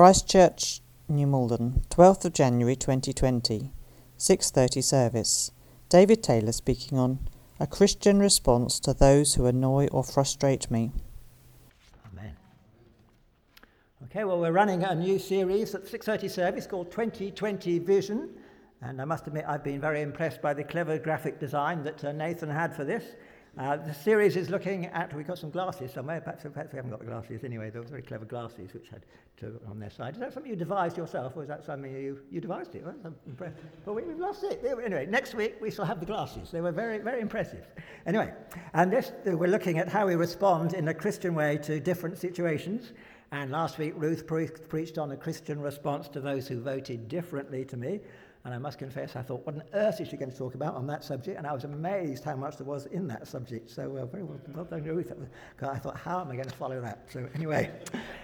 Christchurch, New Malden, 12th of January 2020, 6:30 service. David Taylor speaking on a Christian response to those who annoy or frustrate me. Amen. Okay, well we're running a new series at 6:30 service called 2020 Vision, and I must admit I've been very impressed by the clever graphic design that uh, Nathan had for this. Uh, the series is looking at, we've got some glasses somewhere, perhaps, perhaps we haven't got the glasses anyway, those very clever glasses which had two on their side. Is that something you devised yourself, or is that something you, you devised it? Impressed. But we, have lost it. Anyway, next week we shall have the glasses. They were very, very impressive. Anyway, and this, we're looking at how we respond in a Christian way to different situations. And last week Ruth pre- preached on a Christian response to those who voted differently to me. And I must confess, I thought, what on earth is she going to talk about on that subject? And I was amazed how much there was in that subject. So, uh, very well, well done, Ruth. I thought, how am I going to follow that? So, anyway,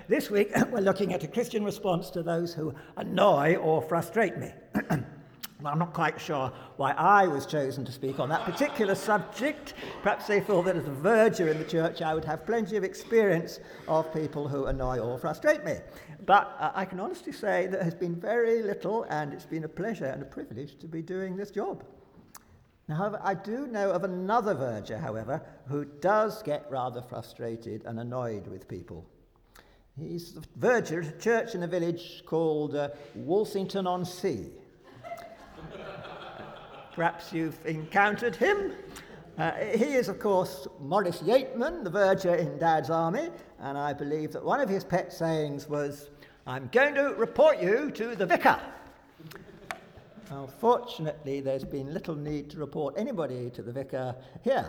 this week we're looking at a Christian response to those who annoy or frustrate me. I'm not quite sure why I was chosen to speak on that particular subject. Perhaps they thought that as a verger in the church, I would have plenty of experience of people who annoy or frustrate me. But uh, I can honestly say there has been very little, and it's been a pleasure and a privilege to be doing this job. Now, however, I do know of another verger, however, who does get rather frustrated and annoyed with people. He's the verger at a church in a village called uh, Walmington on Sea. Perhaps you've encountered him. Uh, he is, of course, Maurice Yeatman, the verger in Dad's Army, and I believe that one of his pet sayings was, I'm going to report you to the vicar. Unfortunately, there's been little need to report anybody to the vicar here.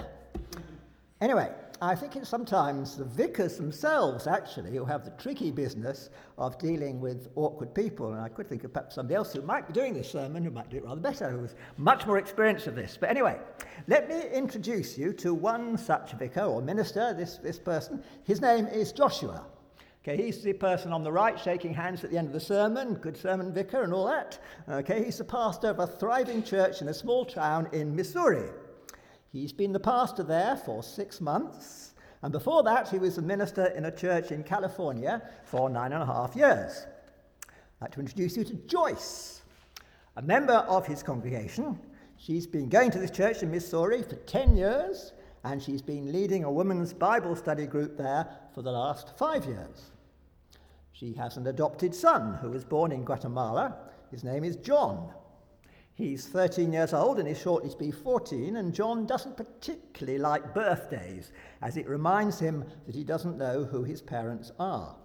Anyway, I think it's sometimes the vicars themselves, actually, who have the tricky business of dealing with awkward people. And I could think of perhaps somebody else who might be doing this sermon who might do it rather better, who has much more experience of this. But anyway, let me introduce you to one such vicar or minister, this, this person. His name is Joshua. Okay, he's the person on the right shaking hands at the end of the sermon, good sermon vicar and all that. Okay, he's the pastor of a thriving church in a small town in Missouri. He's been the pastor there for six months, and before that, he was a minister in a church in California for nine and a half years. I'd like to introduce you to Joyce, a member of his congregation. She's been going to this church in Missouri for 10 years, and she's been leading a women's Bible study group there for the last five years. She has an adopted son who was born in Guatemala. His name is John. He's 13 years old and is shortly to be 14, and John doesn't particularly like birthdays, as it reminds him that he doesn't know who his parents are.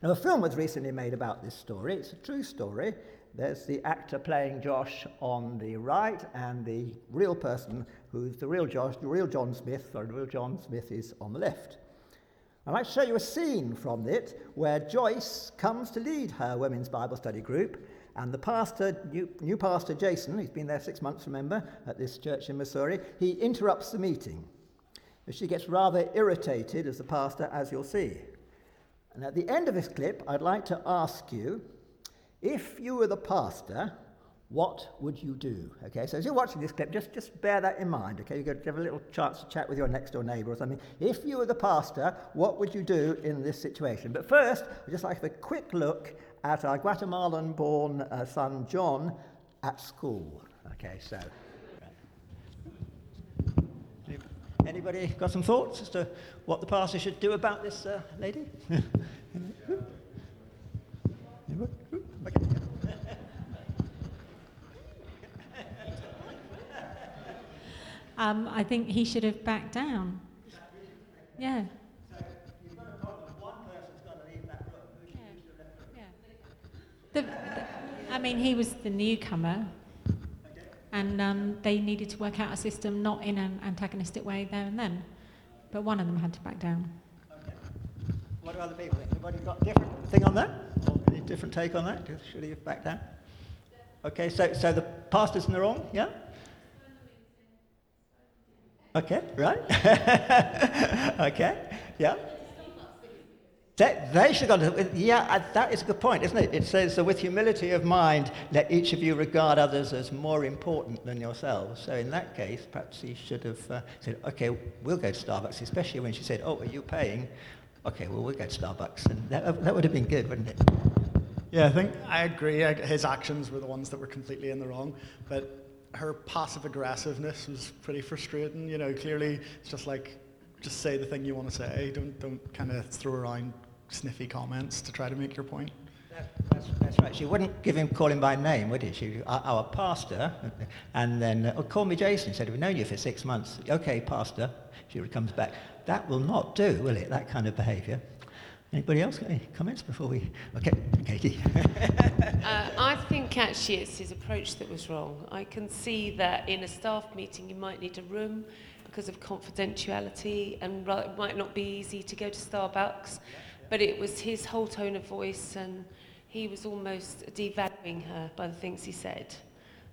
Now, a film was recently made about this story. It's a true story. There's the actor playing Josh on the right, and the real person, who's the real Josh, the real John Smith, or the real John Smith, is on the left. I'd like to show you a scene from it where Joyce comes to lead her women's Bible study group and the pastor, new, new pastor Jason, he's been there six months, remember, at this church in Missouri, he interrupts the meeting. She gets rather irritated as the pastor, as you'll see. And at the end of this clip, I'd like to ask you if you were the pastor, what would you do? Okay, so as you're watching this clip, just, just bear that in mind. Okay, you have got to have a little chance to chat with your next door neighbour or something. If you were the pastor, what would you do in this situation? But first, I'd just like a quick look at our Guatemalan born uh, son John at school. Okay, so. Anybody got some thoughts as to what the pastor should do about this uh, lady? um, I think he should have backed down. Yeah. The, the, I mean, he was the newcomer, and um, they needed to work out a system not in an antagonistic way there and then. But one of them had to back down. Okay. What do other people? Anybody got a different thing on that? Or any different take on that? Should he have backed down? Okay, so, so the pastor's in the wrong, yeah? Okay, right? okay, yeah. That, they should gone, yeah, that is a good point, isn't it? It says, so with humility of mind, let each of you regard others as more important than yourselves. So in that case, perhaps he should have uh, said, okay, we'll go to Starbucks, especially when she said, oh, are you paying? Okay, well, we'll go to Starbucks. And that, that would have been good, wouldn't it? Yeah, I think I agree. His actions were the ones that were completely in the wrong, but her passive aggressiveness was pretty frustrating. You know, clearly it's just like, just say the thing you want to say. Don't don't kind of throw around sniffy comments to try to make your point. That's, that's, right. She wouldn't give him, call him by name, would he? She, our, pastor, and then, oh, call me Jason. Said, we've known you for six months. Okay, pastor. She comes back. That will not do, will it? That kind of behaviour. Anybody else got any comments before we? Okay, Katie. uh, I think actually it's his approach that was wrong. I can see that in a staff meeting you might need a room because of confidentiality and it might not be easy to go to Starbucks, but it was his whole tone of voice and he was almost devaluing her by the things he said.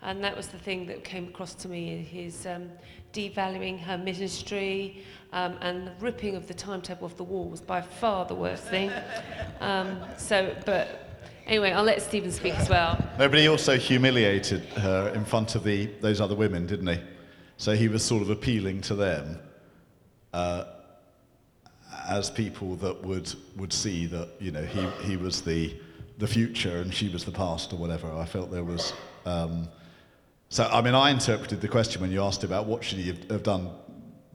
And that was the thing that came across to me, his um, devaluing her ministry um, and the ripping of the timetable off the wall was by far the worst thing. Um, so, but anyway, I'll let Stephen speak as well. No, but he also humiliated her in front of the, those other women, didn't he? So he was sort of appealing to them uh, as people that would, would see that, you know, he, he was the, the future and she was the past or whatever. I felt there was... Um, so, I mean, I interpreted the question when you asked about what should he have, done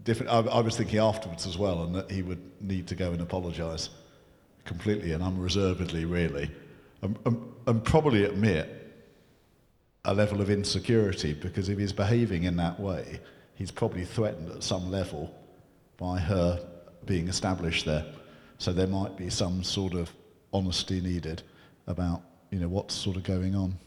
different. I, I, was thinking afterwards as well, and that he would need to go and apologise completely and unreservedly, really, and, and, and probably admit a level of insecurity because if he's behaving in that way, he's probably threatened at some level by her being established there. So there might be some sort of honesty needed about you know what's sort of going on.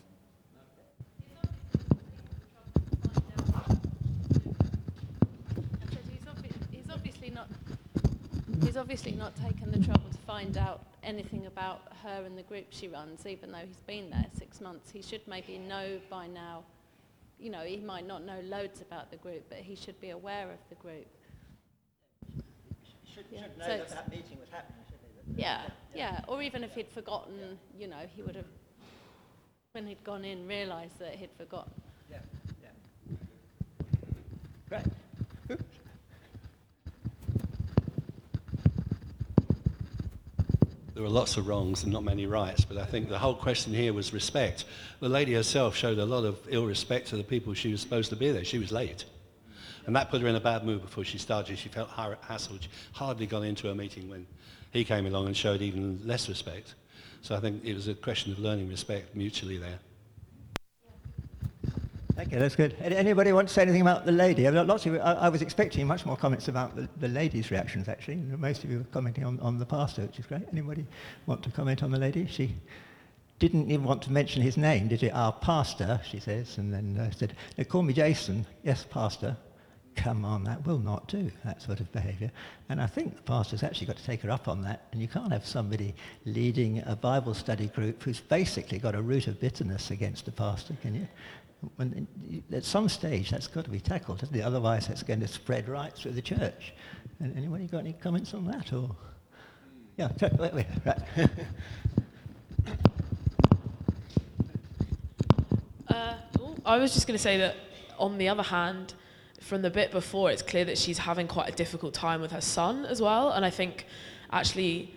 he's obviously not taken the trouble to find out anything about her and the group she runs, even though he's been there six months. He should maybe know by now, you know, he might not know loads about the group, but he should be aware of the group. Should, yeah. should know so that that meeting was happening, shouldn't he? Yeah, yeah, yeah. Or even if he'd forgotten, you know, he would have, when he'd gone in, realised that he'd forgotten. Yeah, yeah. Right. There were lots of wrongs and not many rights, but I think the whole question here was respect. The lady herself showed a lot of ill respect to the people she was supposed to be there. She was late. And that put her in a bad mood before she started. She felt hassled. She hardly got into a meeting when he came along and showed even less respect. So I think it was a question of learning respect mutually there. Okay, that's good. Anybody want to say anything about the lady? Lots of I, I, was expecting much more comments about the, the lady's reactions, actually. Most of you were commenting on, on the pastor, which is great. Anybody want to comment on the lady? She didn't even want to mention his name, did she? Our pastor, she says, and then uh, said, they call me Jason. Yes, pastor. Come on, that will not do, that sort of behaviour. And I think the pastor's actually got to take her up on that. And you can't have somebody leading a Bible study group who's basically got a root of bitterness against the pastor, can you? when, at some stage that's got to be tackled, isn't it? Otherwise it's going to spread right through the church. And got any comments on that? Or yeah, wait, wait, right. uh, I was just going to say that on the other hand, from the bit before, it's clear that she's having quite a difficult time with her son as well. And I think actually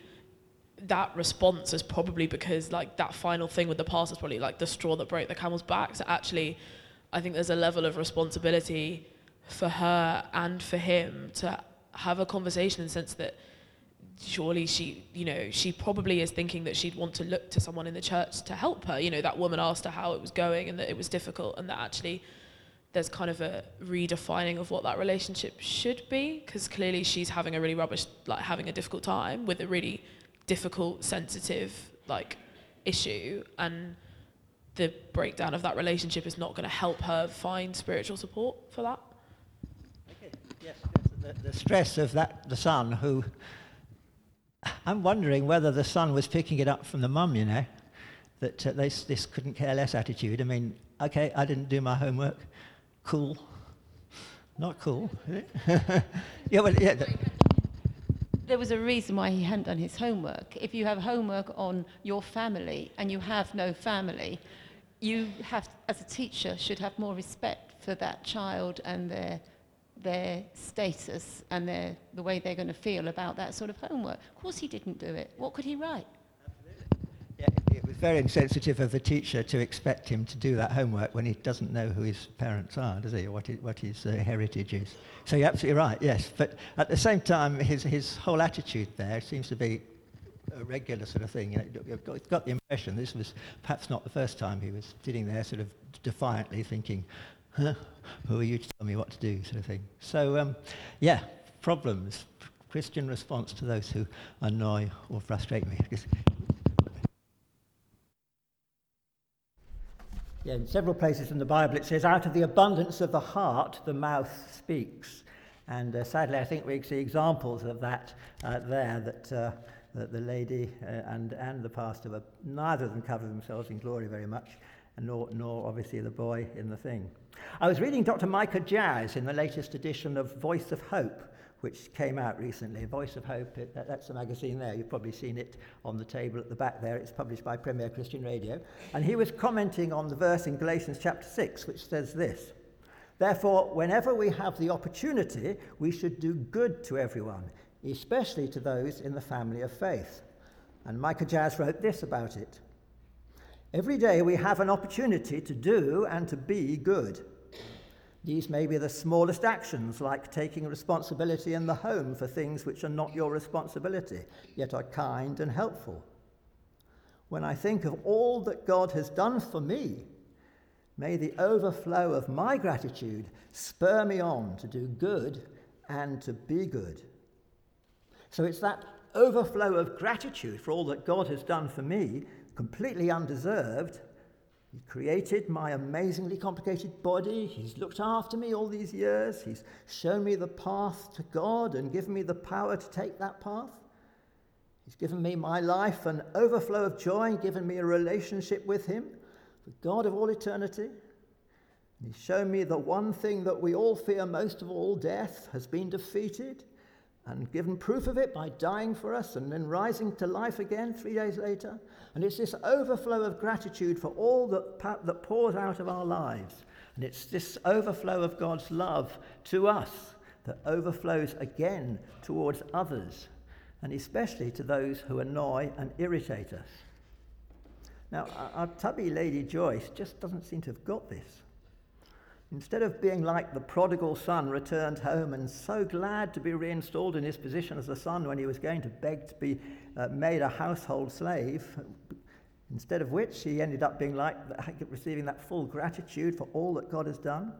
that response is probably because like that final thing with the past is probably like the straw that broke the camel's back. So actually, I think there's a level of responsibility for her and for him to have a conversation in the sense that surely she, you know, she probably is thinking that she'd want to look to someone in the church to help her. You know, that woman asked her how it was going and that it was difficult and that actually there's kind of a redefining of what that relationship should be because clearly she's having a really rubbish, like having a difficult time with a really difficult, sensitive like issue, and the breakdown of that relationship is not going to help her find spiritual support for that. Okay. Yes, the, the stress of that the son who. I'm wondering whether the son was picking it up from the mum, you know, that uh, this, this couldn't care less attitude. I mean, okay, I didn't do my homework. Cool. Not cool. yeah, well, yeah. There was a reason why he hadn't done his homework. If you have homework on your family and you have no family, you have, as a teacher, should have more respect for that child and their their status and their, the way they're going to feel about that sort of homework. Of course, he didn't do it. What could he write? Yeah, very insensitive of the teacher to expect him to do that homework when he doesn't know who his parents are, does he, or what his, what his uh, heritage is. So you're absolutely right, yes. But at the same time, his, his whole attitude there seems to be a regular sort of thing. You know, you've got, got the impression this was perhaps not the first time he was sitting there sort of defiantly thinking, huh, who are you to tell me what to do, sort of thing. So, um, yeah, problems. Christian response to those who annoy or frustrate me. In several places in the Bible it says, out of the abundance of the heart, the mouth speaks. And uh, sadly, I think we see examples of that uh, there, that, uh, that the lady uh, and, and the pastor, were, neither of them covered themselves in glory very much, nor, nor obviously the boy in the thing. I was reading Dr. Micha Jazz in the latest edition of Voice of Hope, which came out recently. Voice of Hope, it, that's the magazine there. You've probably seen it on the table at the back there. It's published by Premier Christian Radio. And he was commenting on the verse in Galatians chapter 6, which says this Therefore, whenever we have the opportunity, we should do good to everyone, especially to those in the family of faith. And Micha Jazz wrote this about it Every day we have an opportunity to do and to be good. These may be the smallest actions, like taking responsibility in the home for things which are not your responsibility, yet are kind and helpful. When I think of all that God has done for me, may the overflow of my gratitude spur me on to do good and to be good. So it's that overflow of gratitude for all that God has done for me, completely undeserved, he created my amazingly complicated body. He's looked after me all these years. He's shown me the path to God and given me the power to take that path. He's given me my life an overflow of joy and given me a relationship with Him, the God of all eternity. And he's shown me the one thing that we all fear most of all death has been defeated and given proof of it by dying for us and then rising to life again three days later. And it's this overflow of gratitude for all that, that pours out of our lives. And it's this overflow of God's love to us that overflows again towards others, and especially to those who annoy and irritate us. Now, our tubby Lady Joyce just doesn't seem to have got this. Instead of being like the prodigal son returned home and so glad to be reinstalled in his position as a son when he was going to beg to be uh, made a household slave, instead of which he ended up being like receiving that full gratitude for all that God has done,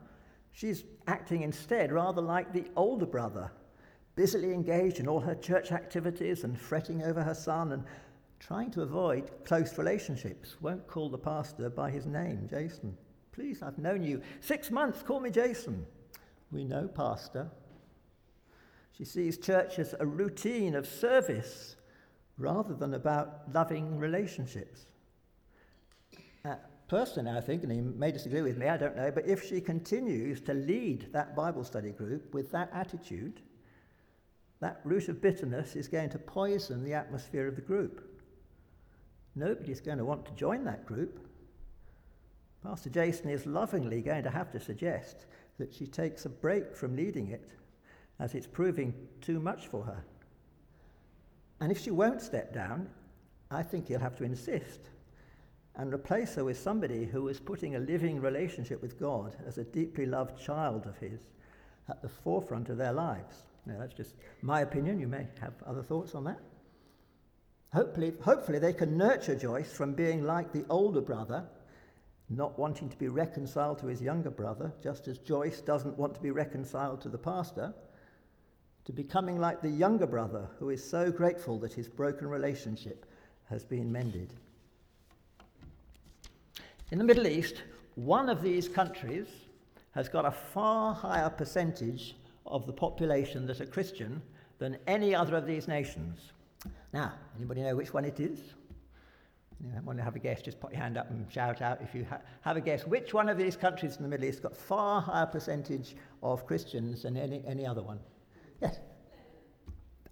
she's acting instead rather like the older brother, busily engaged in all her church activities and fretting over her son and trying to avoid close relationships, won't call the pastor by his name, Jason. Please, I've known you six months, call me Jason. We know, Pastor. She sees church as a routine of service rather than about loving relationships. Uh, personally, I think, and he may disagree with me, I don't know, but if she continues to lead that Bible study group with that attitude, that root of bitterness is going to poison the atmosphere of the group. Nobody's going to want to join that group. Pastor Jason is lovingly going to have to suggest that she takes a break from leading it as it's proving too much for her. And if she won't step down, I think he'll have to insist and replace her with somebody who is putting a living relationship with God as a deeply loved child of his at the forefront of their lives. Now, that's just my opinion. You may have other thoughts on that. Hopefully, hopefully, they can nurture Joyce from being like the older brother not wanting to be reconciled to his younger brother, just as Joyce doesn't want to be reconciled to the pastor, to becoming like the younger brother who is so grateful that his broken relationship has been mended. In the Middle East, one of these countries has got a far higher percentage of the population that are Christian than any other of these nations. Now, anybody know which one it is? You want to have a guess, just put your hand up and shout out if you ha- have a guess. Which one of these countries in the Middle East got far higher percentage of Christians than any, any other one? Yes.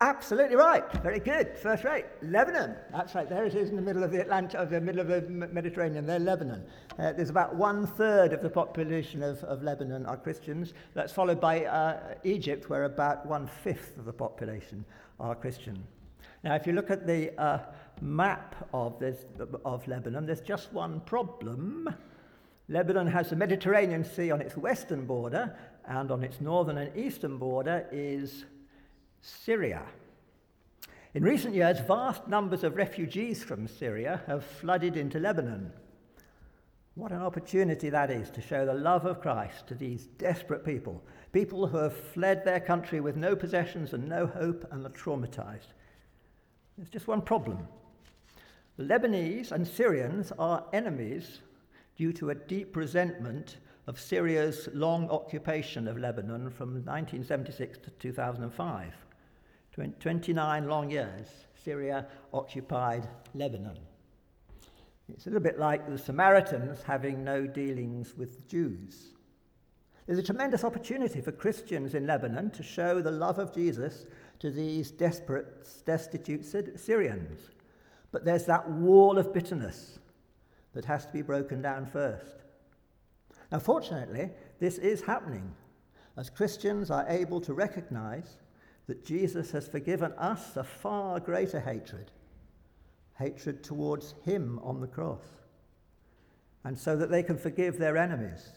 Absolutely right. Very good. First rate. Lebanon. That's right. There it is in the middle of the Atlantic, of the middle of the Mediterranean. There, Lebanon. Uh, there's about one third of the population of, of Lebanon are Christians. That's followed by uh, Egypt, where about one fifth of the population are Christian. Now, if you look at the uh, map of, this, of Lebanon, there's just one problem. Lebanon has the Mediterranean Sea on its western border, and on its northern and eastern border is Syria. In recent years, vast numbers of refugees from Syria have flooded into Lebanon. What an opportunity that is to show the love of Christ to these desperate people, people who have fled their country with no possessions and no hope and are traumatized. There's just one problem. Lebanese and Syrians are enemies due to a deep resentment of Syria's long occupation of Lebanon from 1976 to 2005. 29 long years, Syria occupied Lebanon. It's a little bit like the Samaritans having no dealings with Jews. There's a tremendous opportunity for Christians in Lebanon to show the love of Jesus to these desperate, destitute Syrians. But there's that wall of bitterness that has to be broken down first. Now, fortunately, this is happening as Christians are able to recognize that Jesus has forgiven us a far greater hatred hatred towards him on the cross, and so that they can forgive their enemies.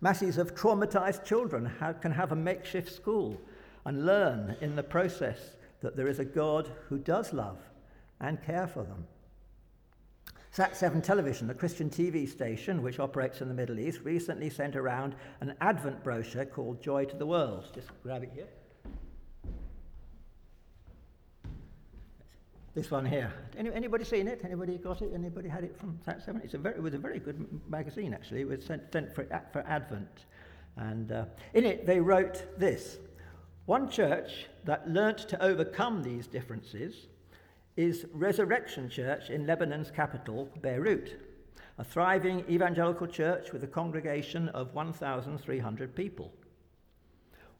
Masses of traumatized children can have a makeshift school and learn in the process that there is a God who does love and care for them. Sat 7 Television, a Christian TV station which operates in the Middle East, recently sent around an Advent brochure called Joy to the World. Just grab it here. This one here. Any, anybody seen it? Anybody got it? Anybody had it from Sat 7? It's a very, it was a very good magazine, actually. It was sent, sent for, for Advent. And uh, in it, they wrote this One church that learnt to overcome these differences is Resurrection Church in Lebanon's capital, Beirut, a thriving evangelical church with a congregation of 1,300 people.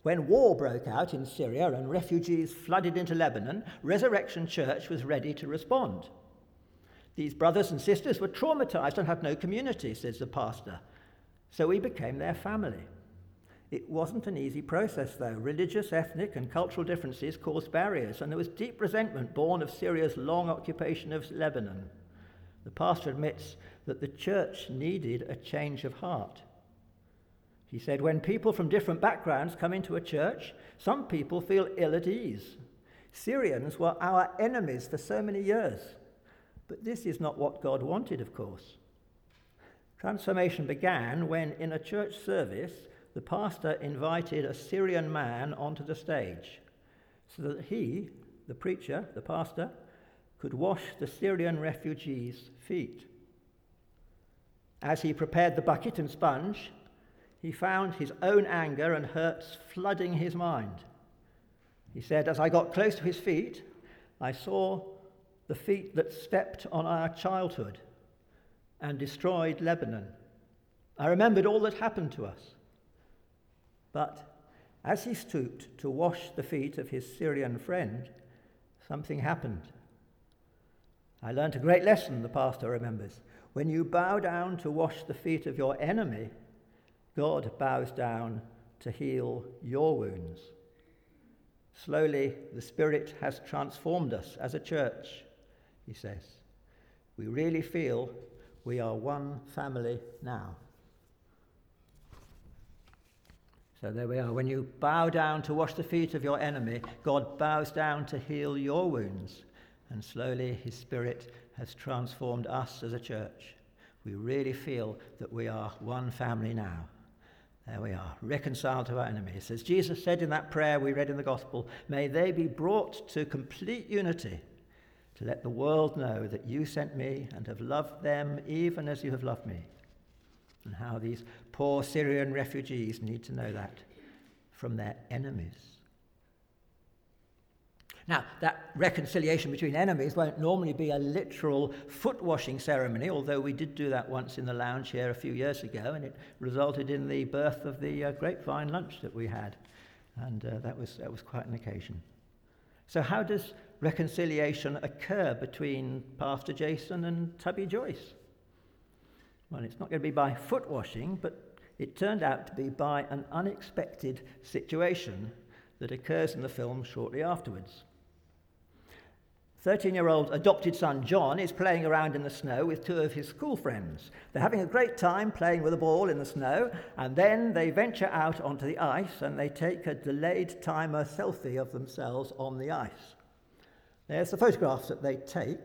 When war broke out in Syria and refugees flooded into Lebanon, Resurrection Church was ready to respond. These brothers and sisters were traumatized and had no community, says the pastor. So we became their family. It wasn't an easy process, though. Religious, ethnic, and cultural differences caused barriers, and there was deep resentment born of Syria's long occupation of Lebanon. The pastor admits that the church needed a change of heart. He said, When people from different backgrounds come into a church, some people feel ill at ease. Syrians were our enemies for so many years. But this is not what God wanted, of course. Transformation began when, in a church service, the pastor invited a Syrian man onto the stage so that he, the preacher, the pastor, could wash the Syrian refugees' feet. As he prepared the bucket and sponge, he found his own anger and hurts flooding his mind. He said, As I got close to his feet, I saw the feet that stepped on our childhood and destroyed Lebanon. I remembered all that happened to us. But as he stooped to wash the feet of his Syrian friend, something happened. I learnt a great lesson, the pastor remembers. When you bow down to wash the feet of your enemy, God bows down to heal your wounds. Slowly, the Spirit has transformed us as a church, he says. We really feel we are one family now. So there we are. When you bow down to wash the feet of your enemy, God bows down to heal your wounds. And slowly, his Spirit has transformed us as a church. We really feel that we are one family now. There we are, reconciled to our enemies. As Jesus said in that prayer we read in the Gospel, may they be brought to complete unity to let the world know that you sent me and have loved them even as you have loved me. And how these poor Syrian refugees need to know that from their enemies. Now, that reconciliation between enemies won't normally be a literal foot washing ceremony, although we did do that once in the lounge here a few years ago, and it resulted in the birth of the uh, grapevine lunch that we had. And uh, that, was, that was quite an occasion. So, how does reconciliation occur between Pastor Jason and Tubby Joyce? Well, it's not going to be by foot washing, but it turned out to be by an unexpected situation that occurs in the film shortly afterwards. 13 year old adopted son John is playing around in the snow with two of his school friends. They're having a great time playing with a ball in the snow, and then they venture out onto the ice and they take a delayed timer selfie of themselves on the ice. There's the photographs that they take.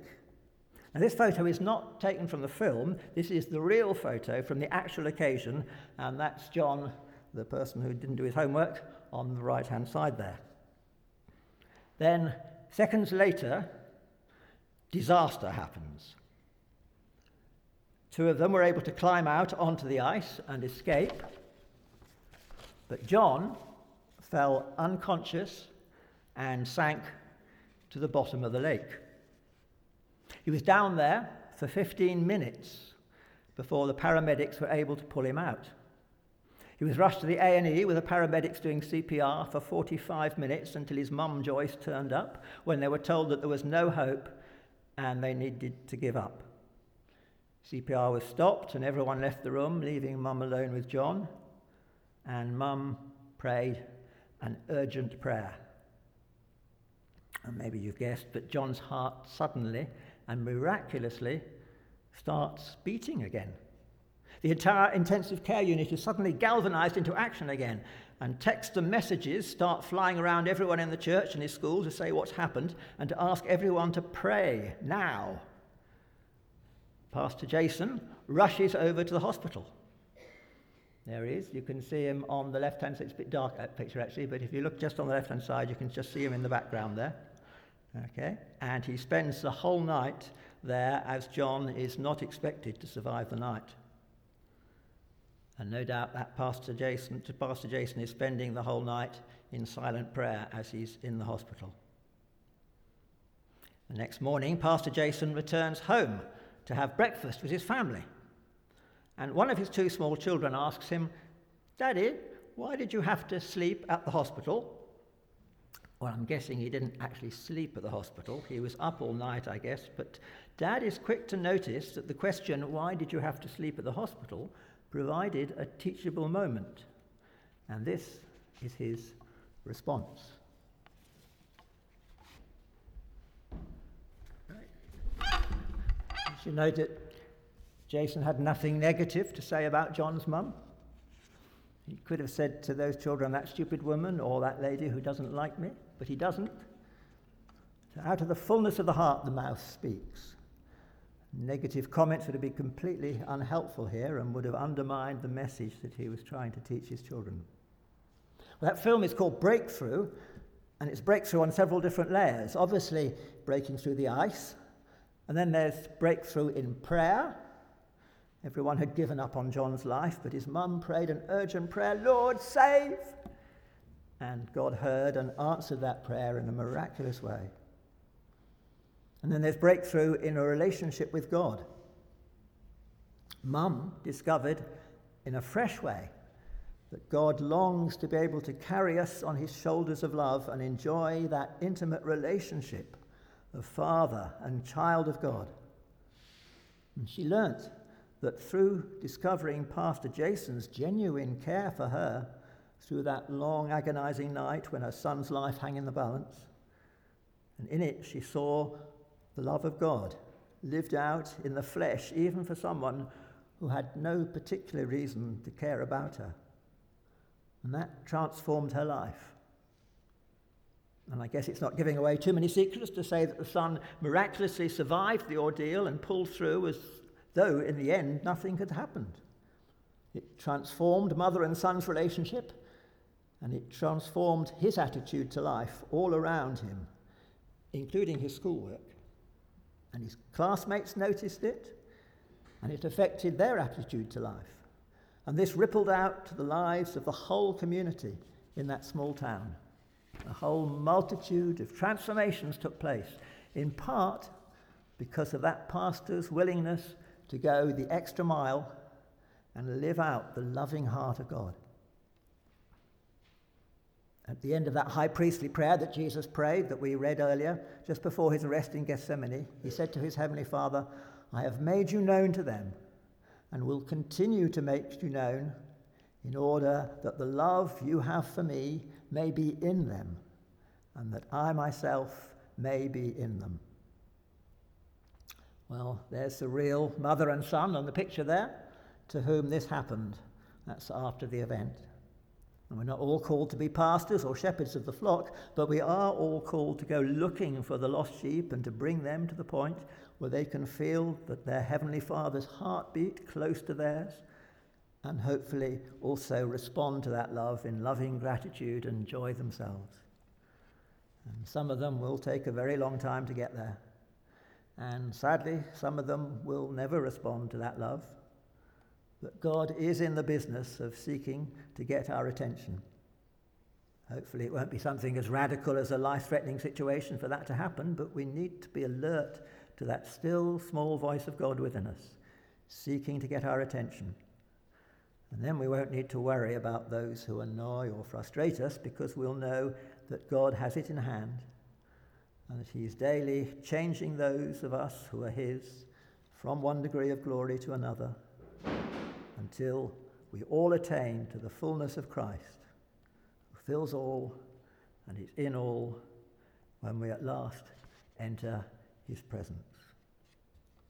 Now, this photo is not taken from the film, this is the real photo from the actual occasion, and that's John, the person who didn't do his homework, on the right hand side there. Then, seconds later, disaster happens. Two of them were able to climb out onto the ice and escape, but John fell unconscious and sank to the bottom of the lake. He was down there for 15 minutes before the paramedics were able to pull him out. He was rushed to the A&E with the paramedics doing CPR for 45 minutes until his mum Joyce turned up when they were told that there was no hope and they needed to give up. CPR was stopped and everyone left the room, leaving mum alone with John. And mum prayed an urgent prayer. And maybe you've guessed, but John's heart suddenly and miraculously starts beating again. The entire intensive care unit is suddenly galvanized into action again, and texts and messages start flying around everyone in the church and his school to say what's happened and to ask everyone to pray now. Pastor Jason rushes over to the hospital. There he is. You can see him on the left hand side. It's a bit dark that picture actually, but if you look just on the left hand side, you can just see him in the background there. Okay? And he spends the whole night there as John is not expected to survive the night. And no doubt that Pastor Jason, Pastor Jason is spending the whole night in silent prayer as he's in the hospital. The next morning, Pastor Jason returns home to have breakfast with his family. And one of his two small children asks him, Daddy, why did you have to sleep at the hospital? Well, I'm guessing he didn't actually sleep at the hospital. He was up all night, I guess. But Dad is quick to notice that the question, why did you have to sleep at the hospital, provided a teachable moment. And this is his response. You note that Jason had nothing negative to say about John's mum. He could have said to those children, that stupid woman or that lady who doesn't like me, but he doesn't. So out of the fullness of the heart, the mouth speaks. Negative comments would have been completely unhelpful here and would have undermined the message that he was trying to teach his children. Well, that film is called Breakthrough, and it's breakthrough on several different layers. Obviously, breaking through the ice, and then there's breakthrough in prayer. Everyone had given up on John's life, but his mum prayed an urgent prayer Lord, save! And God heard and answered that prayer in a miraculous way. And then there's breakthrough in a relationship with God. Mum discovered in a fresh way that God longs to be able to carry us on his shoulders of love and enjoy that intimate relationship of father and child of God. And she learnt that through discovering Pastor Jason's genuine care for her through that long agonizing night when her son's life hung in the balance, and in it she saw the love of God lived out in the flesh, even for someone who had no particular reason to care about her. And that transformed her life. And I guess it's not giving away too many secrets to say that the son miraculously survived the ordeal and pulled through as though in the end nothing had happened. It transformed mother and son's relationship, and it transformed his attitude to life all around him, including his schoolwork. And his classmates noticed it, and it affected their attitude to life. And this rippled out to the lives of the whole community in that small town. A whole multitude of transformations took place, in part because of that pastor's willingness to go the extra mile and live out the loving heart of God. At the end of that high priestly prayer that Jesus prayed, that we read earlier, just before his arrest in Gethsemane, he said to his heavenly Father, I have made you known to them and will continue to make you known in order that the love you have for me may be in them and that I myself may be in them. Well, there's the real mother and son on the picture there to whom this happened. That's after the event. And we're not all called to be pastors or shepherds of the flock, but we are all called to go looking for the lost sheep and to bring them to the point where they can feel that their Heavenly Father's heartbeat close to theirs and hopefully also respond to that love in loving gratitude and joy themselves. And some of them will take a very long time to get there. And sadly, some of them will never respond to that love. But God is in the business of seeking to get our attention. Hopefully, it won't be something as radical as a life threatening situation for that to happen, but we need to be alert to that still small voice of God within us, seeking to get our attention. And then we won't need to worry about those who annoy or frustrate us because we'll know that God has it in hand and that He is daily changing those of us who are His from one degree of glory to another until we all attain to the fullness of Christ, who fills all and is in all when we at last enter his presence.